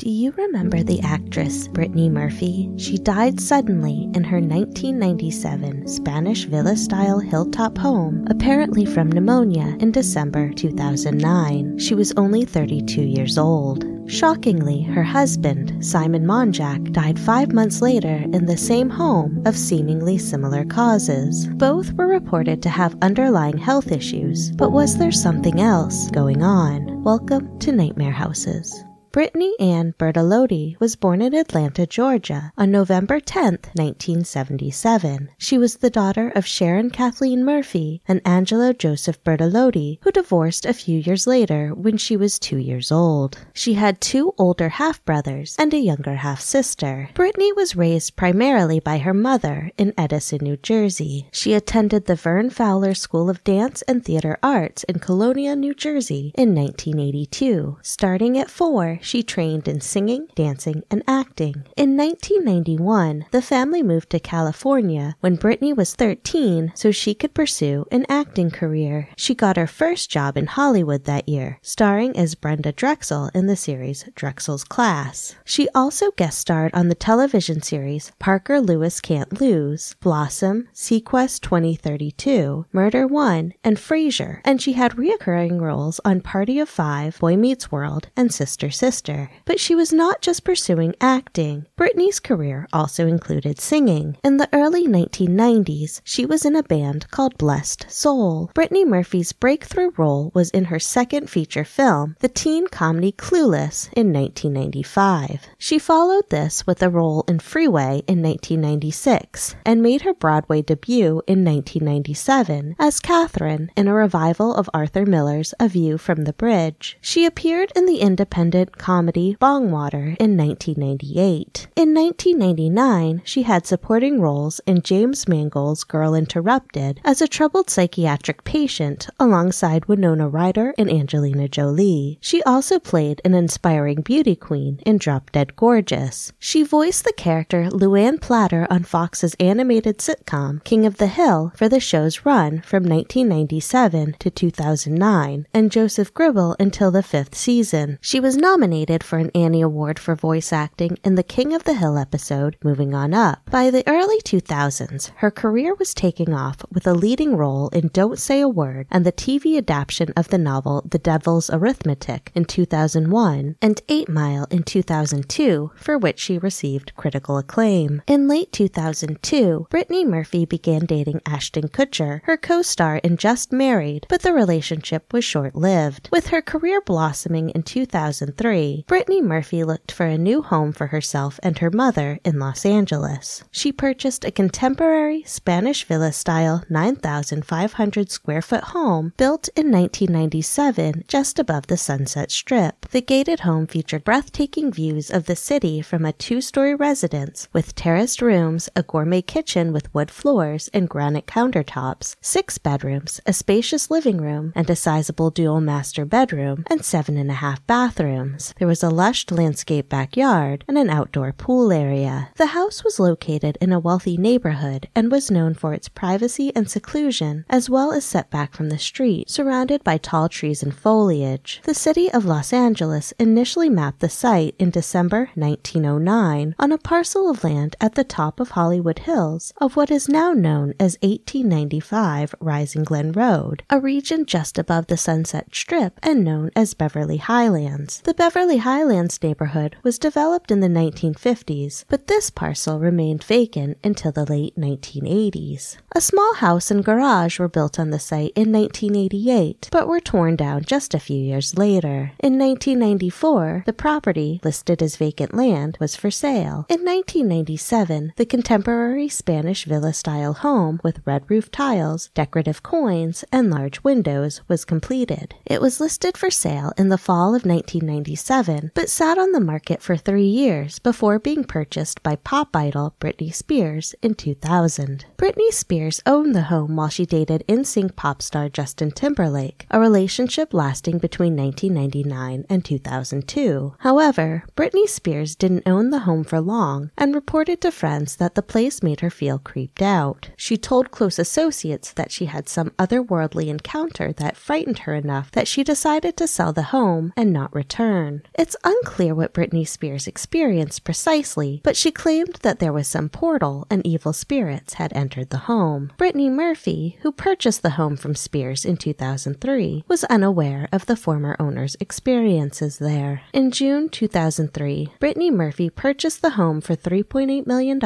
Do you remember the actress Brittany Murphy? She died suddenly in her 1997 Spanish villa style hilltop home, apparently from pneumonia, in December 2009. She was only 32 years old. Shockingly, her husband, Simon Monjack, died five months later in the same home of seemingly similar causes. Both were reported to have underlying health issues, but was there something else going on? Welcome to Nightmare Houses. Brittany Ann Bertolotti was born in Atlanta, Georgia on November 10, 1977. She was the daughter of Sharon Kathleen Murphy and Angelo Joseph Bertolotti, who divorced a few years later when she was two years old. She had two older half brothers and a younger half sister. Brittany was raised primarily by her mother in Edison, New Jersey. She attended the Vern Fowler School of Dance and Theater Arts in Colonia, New Jersey in 1982. Starting at four, she trained in singing, dancing, and acting. In 1991, the family moved to California when Brittany was 13 so she could pursue an acting career. She got her first job in Hollywood that year, starring as Brenda Drexel in the series Drexel's Class. She also guest starred on the television series Parker Lewis Can't Lose, Blossom, seaQuest 2032, Murder One, and Frasier, and she had reoccurring roles on Party of Five, Boy Meets World, and Sister Sister sister. But she was not just pursuing acting. Brittany's career also included singing. In the early 1990s, she was in a band called Blessed Soul. Brittany Murphy's breakthrough role was in her second feature film, the teen comedy Clueless, in 1995. She followed this with a role in Freeway in 1996 and made her Broadway debut in 1997 as Catherine in a revival of Arthur Miller's A View from the Bridge. She appeared in the independent comedy Bongwater in 1998. In 1999, she had supporting roles in James Mangold's Girl Interrupted as a troubled psychiatric patient alongside Winona Ryder and Angelina Jolie. She also played an inspiring beauty queen in Drop Dead Gorgeous. She voiced the character Luanne Platter on Fox's animated sitcom King of the Hill for the show's run from 1997 to 2009 and Joseph Gribble until the fifth season. She was nominated nominated for an Annie Award for voice acting in the King of the Hill episode, Moving On Up. By the early 2000s, her career was taking off with a leading role in Don't Say a Word and the TV adaptation of the novel The Devil's Arithmetic in 2001 and 8 Mile in 2002, for which she received critical acclaim. In late 2002, Brittany Murphy began dating Ashton Kutcher, her co-star in Just Married, but the relationship was short-lived. With her career blossoming in 2003, Brittany Murphy looked for a new home for herself and her mother in Los Angeles. She purchased a contemporary Spanish villa style 9,500 square foot home built in 1997 just above the Sunset Strip. The gated home featured breathtaking views of the city from a two story residence with terraced rooms, a gourmet kitchen with wood floors and granite countertops, six bedrooms, a spacious living room, and a sizable dual master bedroom, and seven and a half bathrooms. There was a lush landscape backyard and an outdoor pool area. The house was located in a wealthy neighborhood and was known for its privacy and seclusion, as well as setback from the street, surrounded by tall trees and foliage. The city of Los Angeles initially mapped the site in December 1909 on a parcel of land at the top of Hollywood Hills of what is now known as 1895 Rising Glen Road, a region just above the Sunset Strip and known as Beverly Highlands. The Beverly Highlands neighborhood was developed in the 1950s, but this parcel remained vacant until the late 1980s. A small house and garage were built on the site in 1988, but were torn down just a few years later. In 1994, the property, listed as vacant land, was for sale. In 1997, the contemporary Spanish villa style home with red roof tiles, decorative coins, and large windows was completed. It was listed for sale in the fall of 1997 but sat on the market for three years before being purchased by pop idol Britney Spears in 2000. Britney Spears owned the home while she dated NSYNC pop star Justin Timberlake, a relationship lasting between 1999 and 2002. However, Britney Spears didn't own the home for long and reported to friends that the place made her feel creeped out. She told close associates that she had some otherworldly encounter that frightened her enough that she decided to sell the home and not return. Return. It's unclear what Britney Spears experienced precisely, but she claimed that there was some portal and evil spirits had entered the home. Brittany Murphy, who purchased the home from Spears in 2003, was unaware of the former owner's experiences there. In June 2003, Brittany Murphy purchased the home for $3.8 million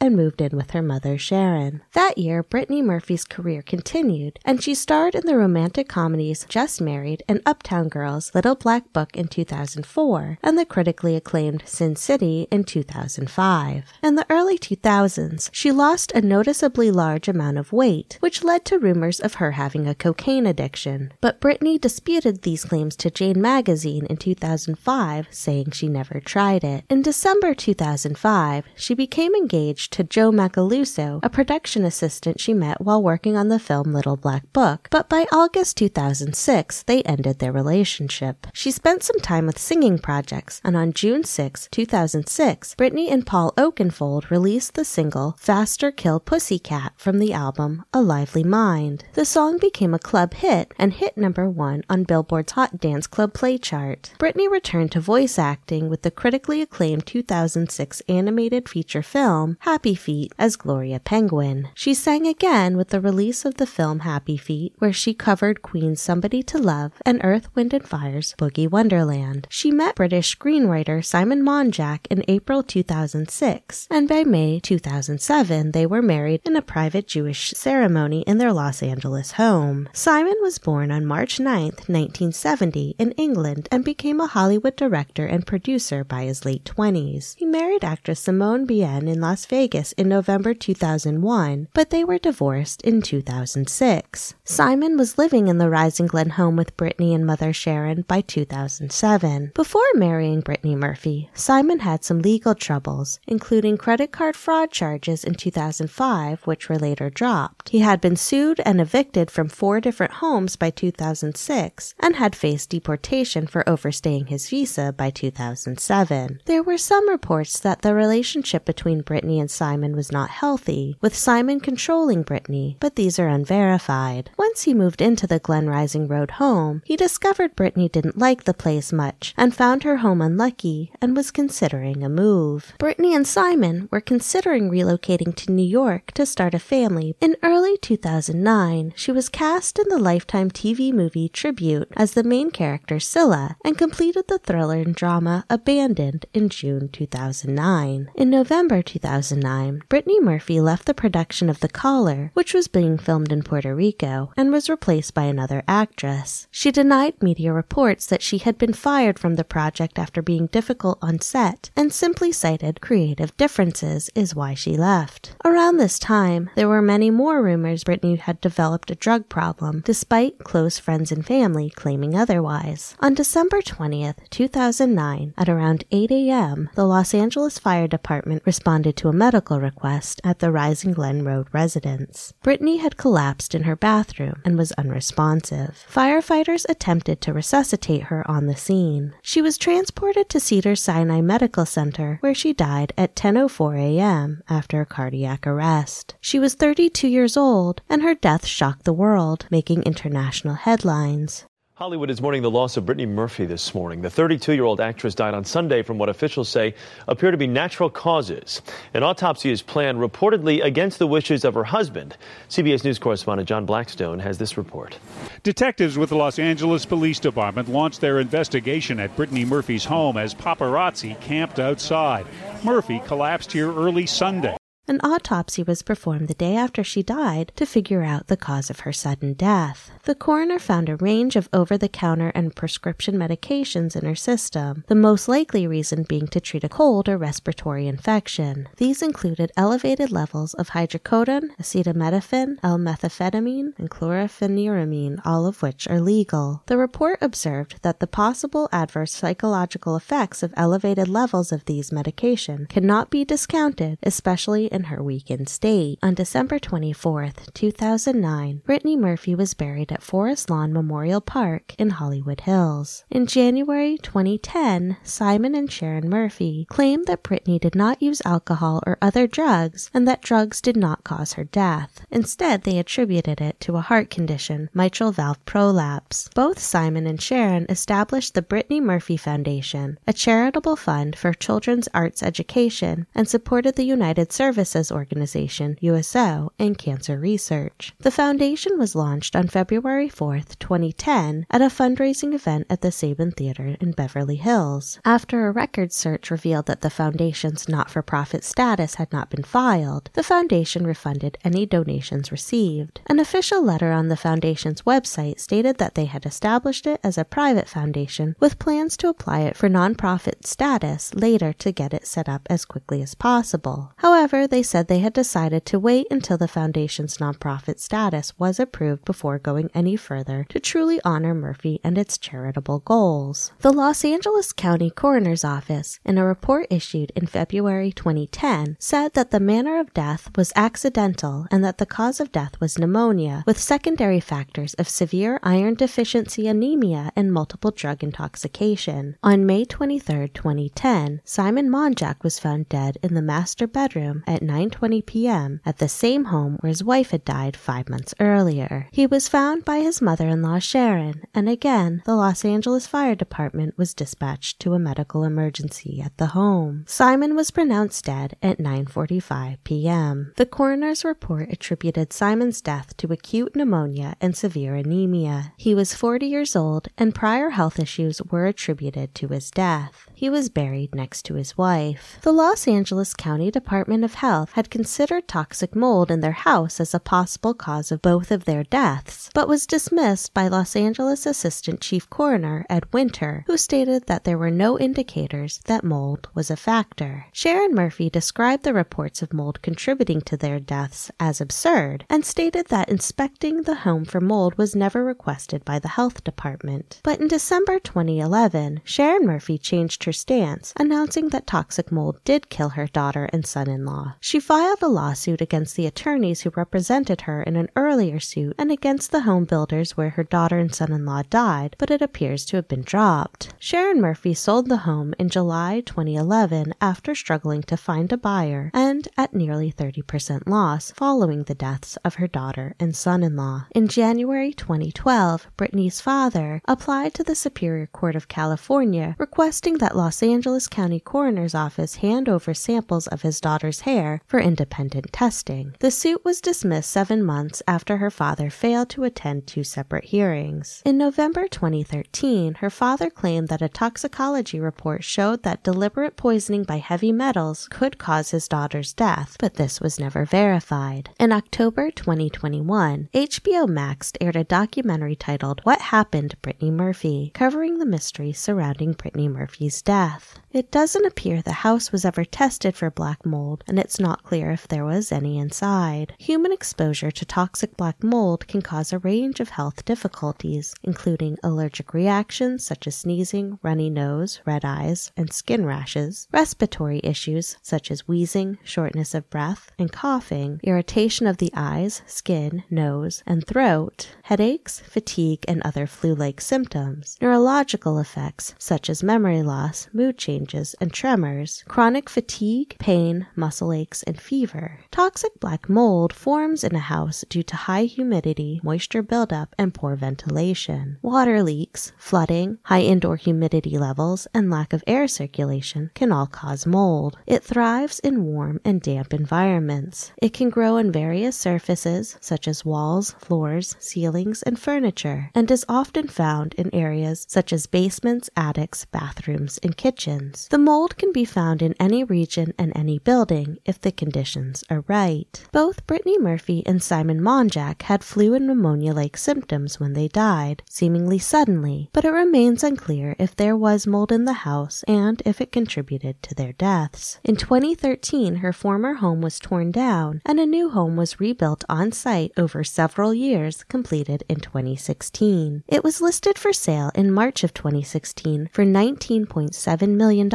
and moved in with her mother, Sharon. That year, Brittany Murphy's career continued, and she starred in the romantic comedies Just Married and Uptown Girls Little Black Book in 2004 and the critically acclaimed Sin City in 2005. In the early 2000s, she lost a noticeably large amount of weight, which led to rumors of her having a cocaine addiction. But Brittany disputed these claims to Jane magazine in 2005, saying she never tried it. In December 2005, she became engaged to Joe Macaluso, a production assistant she met while working on the film Little Black Book, but by August 2006, they ended their relationship. She spent some time with singing projects, and on June 6, 2006, Brittany and Paul Oakenfold released the single Faster Kill Pussycat from the album A Lively Mind. The song became a club hit and hit number one on Billboard's Hot Dance Club Play chart. Brittany returned to voice acting with the critically acclaimed 2006 animated feature film Happy Feet as Gloria Penguin. She sang again with the release of the film Happy Feet, where she covered Queen's Somebody to Love and Earth, Wind and Fire's Boogie Wonderland. She met British screenwriter Simon Monjack in April 2006, and by May 2007 they were married in a private Jewish ceremony in their Los Angeles home. Simon was born on March 9, 1970, in England and became a Hollywood director and producer by his late 20s. He married actress Simone Bienne in Las Vegas in November 2001, but they were divorced in 2006. Simon was living in the Rising Glen home with Brittany and mother Sharon by 2007. Before marrying Brittany Murphy, Simon had some legal troubles, including credit card fraud charges in 2005, which were later dropped. He had been sued and evicted from four different homes by 2006 and had faced deportation for overstaying his visa by 2007. There were some reports that the relationship between Brittany and Simon was not healthy, with Simon controlling Brittany, but these are unverified. Once he moved into the Glen Rising Road home, he discovered Brittany didn't like the place much and found her home unlucky and was considering a move. Brittany and Simon were considering relocating to New York to start a family. In early 2009, she was cast in the Lifetime TV movie Tribute as the main character Cilla and completed the thriller and drama Abandoned in June 2009. In November 2009, Brittany Murphy left the production of The Caller, which was being filmed in Puerto Rico, and was replaced by another actress. She denied media reports that she had been fired from the project after being difficult on set and simply cited creative differences is why she left. Around this time, there were many more rumors Brittany had developed a drug problem, despite close friends and family claiming otherwise. On December 20th, 2009, at around 8 a.m., the Los Angeles Fire Department responded to a medical request at the Rising Glen Road residence. Brittany had collapsed in her bathroom and was unresponsive. Firefighters attempted to resuscitate her on the scene. She was transported to Cedar Sinai Medical Center, where she died at 10:04 a.m. after a cardiac arrest. She was 32 years old, and her death shocked the world, making international headlines. Hollywood is mourning the loss of Brittany Murphy this morning. The 32 year old actress died on Sunday from what officials say appear to be natural causes. An autopsy is planned reportedly against the wishes of her husband. CBS News correspondent John Blackstone has this report. Detectives with the Los Angeles Police Department launched their investigation at Brittany Murphy's home as paparazzi camped outside. Murphy collapsed here early Sunday. An autopsy was performed the day after she died to figure out the cause of her sudden death. The coroner found a range of over the counter and prescription medications in her system, the most likely reason being to treat a cold or respiratory infection. These included elevated levels of hydrocodone, acetaminophen, L-methamphetamine, and chlorpheniramine, all of which are legal. The report observed that the possible adverse psychological effects of elevated levels of these medication cannot be discounted, especially in her weakened state. On December 24, 2009, Brittany Murphy was buried at Forest Lawn Memorial Park in Hollywood Hills. In January 2010, Simon and Sharon Murphy claimed that Brittany did not use alcohol or other drugs and that drugs did not cause her death. Instead, they attributed it to a heart condition, mitral valve prolapse. Both Simon and Sharon established the Brittany Murphy Foundation, a charitable fund for children's arts education, and supported the United Services Organization, USO, in cancer research. The foundation was launched on February 4, 2010, at a fundraising event at the Saban Theater in Beverly Hills. After a record search revealed that the foundation's not for profit status had not been filed, the foundation refunded any donations received. An official letter on the foundation's website stated that they had established it as a private foundation with plans to apply it for nonprofit status later to get it set up as quickly as possible. However, they said they had decided to wait until the foundation's nonprofit status was approved before going any further to truly honor Murphy and its charitable goals. The Los Angeles County Coroner's Office, in a report issued in February 2010, said that the manner of death was accidental and that the cause of death was pneumonia, with secondary factors of severe iron deficiency anemia and multiple drug intoxication. On May 23, 2010, Simon Monjack was found dead in the master bedroom at 9:20 p.m. at the same home where his wife had died 5 months earlier. He was found by his mother-in-law Sharon, and again, the Los Angeles Fire Department was dispatched to a medical emergency at the home. Simon was pronounced dead at 9:45 p.m. The coroner's report attributed Simon's death to acute pneumonia and severe anemia. He was 40 years old and prior health issues were attributed to his death. He was buried next to his wife. The Los Angeles County Department of Health had considered toxic mold in their house as a possible cause of both of their deaths, but was dismissed by Los Angeles Assistant Chief Coroner Ed Winter, who stated that there were no indicators that mold was a factor. Sharon Murphy described the reports of mold contributing to their deaths as absurd and stated that inspecting the home for mold was never requested by the health department. But in December 2011, Sharon Murphy changed her stance, announcing that toxic mold did kill her daughter and son in law. She filed a lawsuit against the attorneys who represented her in an earlier suit and against the home builders where her daughter and son in law died, but it appears to have been dropped. Sharon Murphy sold the home in July 2011 after struggling to find a buyer and at nearly 30% loss following the deaths of her daughter and son in law. In January 2012, Brittany's father applied to the Superior Court of California requesting that Los Angeles County Coroner's Office hand over samples of his daughter's hair for independent testing. The suit was dismissed seven months after her father failed to attend two separate hearings. In November 2013, her father claimed that a toxicology report showed that deliberate poisoning by heavy metals could cause his daughter's death, but this was never verified. In October 2021, HBO Max aired a documentary titled What Happened Brittany Murphy, covering the mystery surrounding Brittany Murphy's death. It doesn't appear the house was ever tested for black mold, and it's not clear if there was any inside. Human exposure to toxic black mold can cause a range of health difficulties, including allergic reactions such as sneezing, runny nose, red eyes, and skin rashes, respiratory issues such as wheezing, shortness of breath, and coughing, irritation of the eyes, skin, nose, and throat, headaches, fatigue, and other flu like symptoms, neurological effects such as memory loss, mood changes, and tremors, chronic fatigue, pain, muscle aches, and fever. Toxic black mold forms in a house due to high humidity, moisture buildup, and poor ventilation. Water leaks, flooding, high indoor humidity levels, and lack of air circulation can all cause mold. It thrives in warm and damp environments. It can grow on various surfaces, such as walls, floors, ceilings, and furniture, and is often found in areas such as basements, attics, bathrooms, and kitchens. The mold can be found in any region and any building if the conditions are right. Both Brittany Murphy and Simon Monjack had flu and pneumonia like symptoms when they died, seemingly suddenly, but it remains unclear if there was mold in the house and if it contributed to their deaths. In 2013, her former home was torn down and a new home was rebuilt on site over several years, completed in 2016. It was listed for sale in March of 2016 for $19.7 million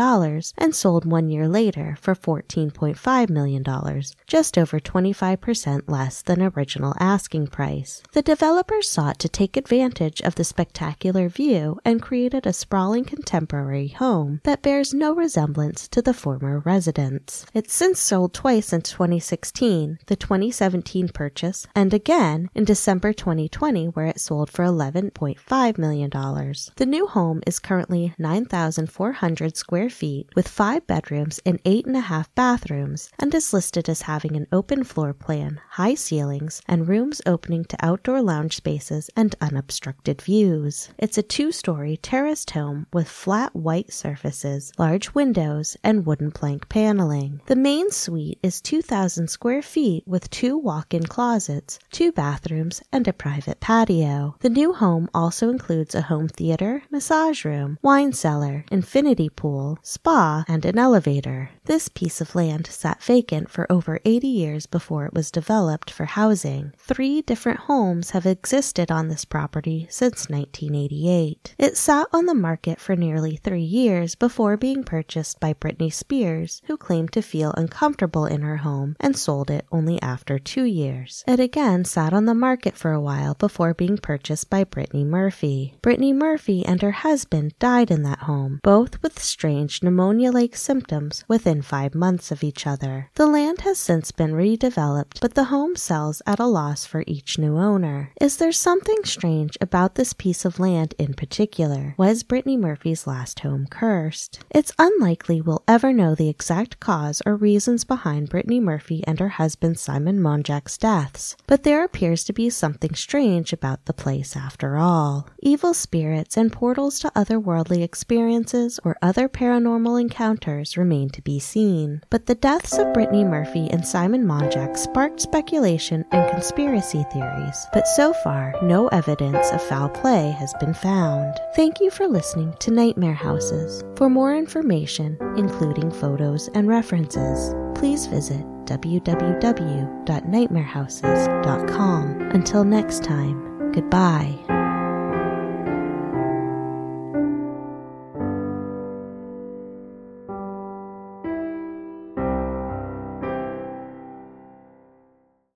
and sold one year later for $14.5 million, just over 25% less than original asking price. The developers sought to take advantage of the spectacular view and created a sprawling contemporary home that bears no resemblance to the former residence. It's since sold twice in 2016, the 2017 purchase, and again in December 2020, where it sold for $11.5 million. The new home is currently 9,400 square feet with five bedrooms and eight and a half bathrooms and is listed as having an open floor plan, high ceilings, and rooms opening to outdoor lounge spaces and unobstructed views. It's a two story terraced home with flat white surfaces, large windows, and wooden plank paneling. The main suite is 2,000 square feet with two walk in closets, two bathrooms, and a private patio. The new home also includes a home theater, massage room, wine cellar, infinity pool, spa, and an elevator. This piece of land sat vacant for over 80 years before it was developed for housing. Three different homes have existed on this property since 1988. It sat on the market for nearly three years before being purchased by Britney Spears, who claimed to feel uncomfortable in her home and sold it only after two years. It again sat on the market for a while before being purchased by Brittany Murphy. Brittany Murphy and her husband died in that home, both with strange pneumonia like symptoms within five months of each other. The land has since been redeveloped, but the home sells at a loss for each new owner. Is there something strange about this piece of land in particular? Was Brittany Murphy's last home cursed? It's unlikely we'll ever know the exact cause or reasons behind Brittany Murphy and her husband Simon Monjack's deaths, but there appears to be something strange about the place after all. Evil spirits and portals to otherworldly experiences or other paranormal encounters remain to be seen, but the deaths of Brittany Murphy and Simon Monjack sparked speculation and conspiracy theories, but so far no evidence of foul play has been found. Thank you for listening to Nightmare Houses. For more information, including photos and references, please visit www.nightmarehouses.com. Until next time, goodbye.